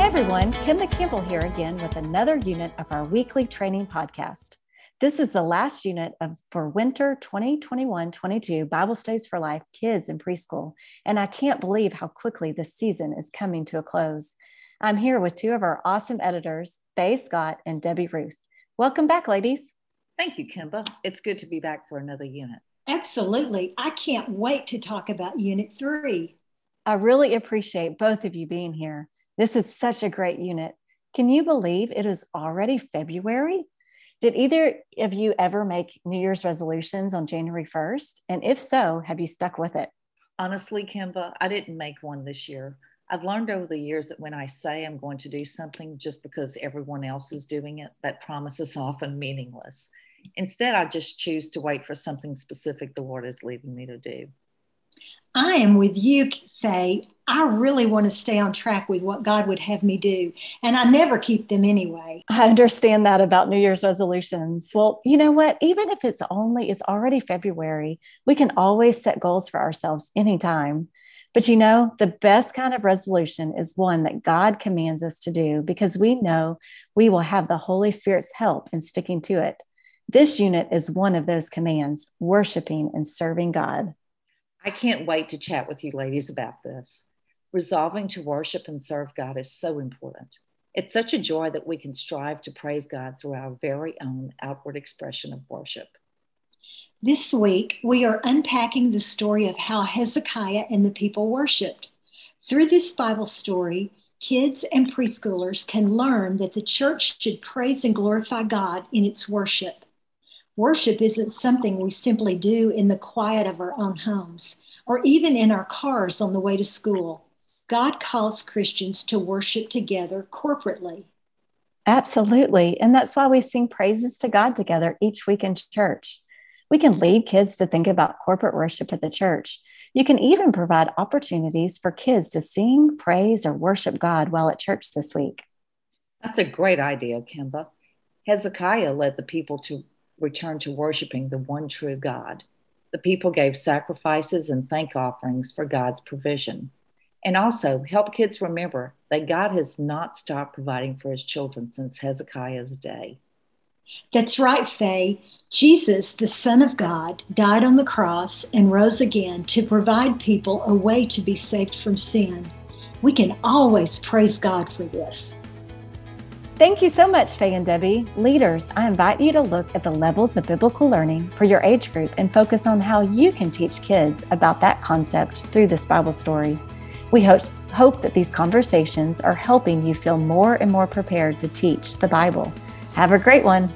Hey everyone, Kimba Campbell here again with another unit of our weekly training podcast. This is the last unit of for winter 2021-22 Bible Studies for Life Kids in Preschool, and I can't believe how quickly this season is coming to a close. I'm here with two of our awesome editors, Faye Scott and Debbie Ruth. Welcome back, ladies. Thank you, Kimba. It's good to be back for another unit. Absolutely. I can't wait to talk about Unit 3. I really appreciate both of you being here. This is such a great unit. Can you believe it is already February? Did either of you ever make New Year's resolutions on January 1st? And if so, have you stuck with it? Honestly, Kimba, I didn't make one this year. I've learned over the years that when I say I'm going to do something just because everyone else is doing it, that promise is often meaningless. Instead, I just choose to wait for something specific the Lord is leading me to do. I am with you, Faye. I really want to stay on track with what God would have me do. And I never keep them anyway. I understand that about New Year's resolutions. Well, you know what? Even if it's only, it's already February, we can always set goals for ourselves anytime. But you know, the best kind of resolution is one that God commands us to do because we know we will have the Holy Spirit's help in sticking to it. This unit is one of those commands worshiping and serving God. I can't wait to chat with you ladies about this. Resolving to worship and serve God is so important. It's such a joy that we can strive to praise God through our very own outward expression of worship. This week, we are unpacking the story of how Hezekiah and the people worshiped. Through this Bible story, kids and preschoolers can learn that the church should praise and glorify God in its worship. Worship isn't something we simply do in the quiet of our own homes or even in our cars on the way to school. God calls Christians to worship together corporately. Absolutely. And that's why we sing praises to God together each week in church. We can lead kids to think about corporate worship at the church. You can even provide opportunities for kids to sing, praise, or worship God while at church this week. That's a great idea, Kimba. Hezekiah led the people to return to worshiping the one true God. The people gave sacrifices and thank offerings for God's provision. And also help kids remember that God has not stopped providing for his children since Hezekiah's day. That's right, Faye. Jesus, the Son of God, died on the cross and rose again to provide people a way to be saved from sin. We can always praise God for this. Thank you so much, Faye and Debbie. Leaders, I invite you to look at the levels of biblical learning for your age group and focus on how you can teach kids about that concept through this Bible story. We hope, that these conversations are helping you feel more and more prepared to teach the Bible. Have a great one.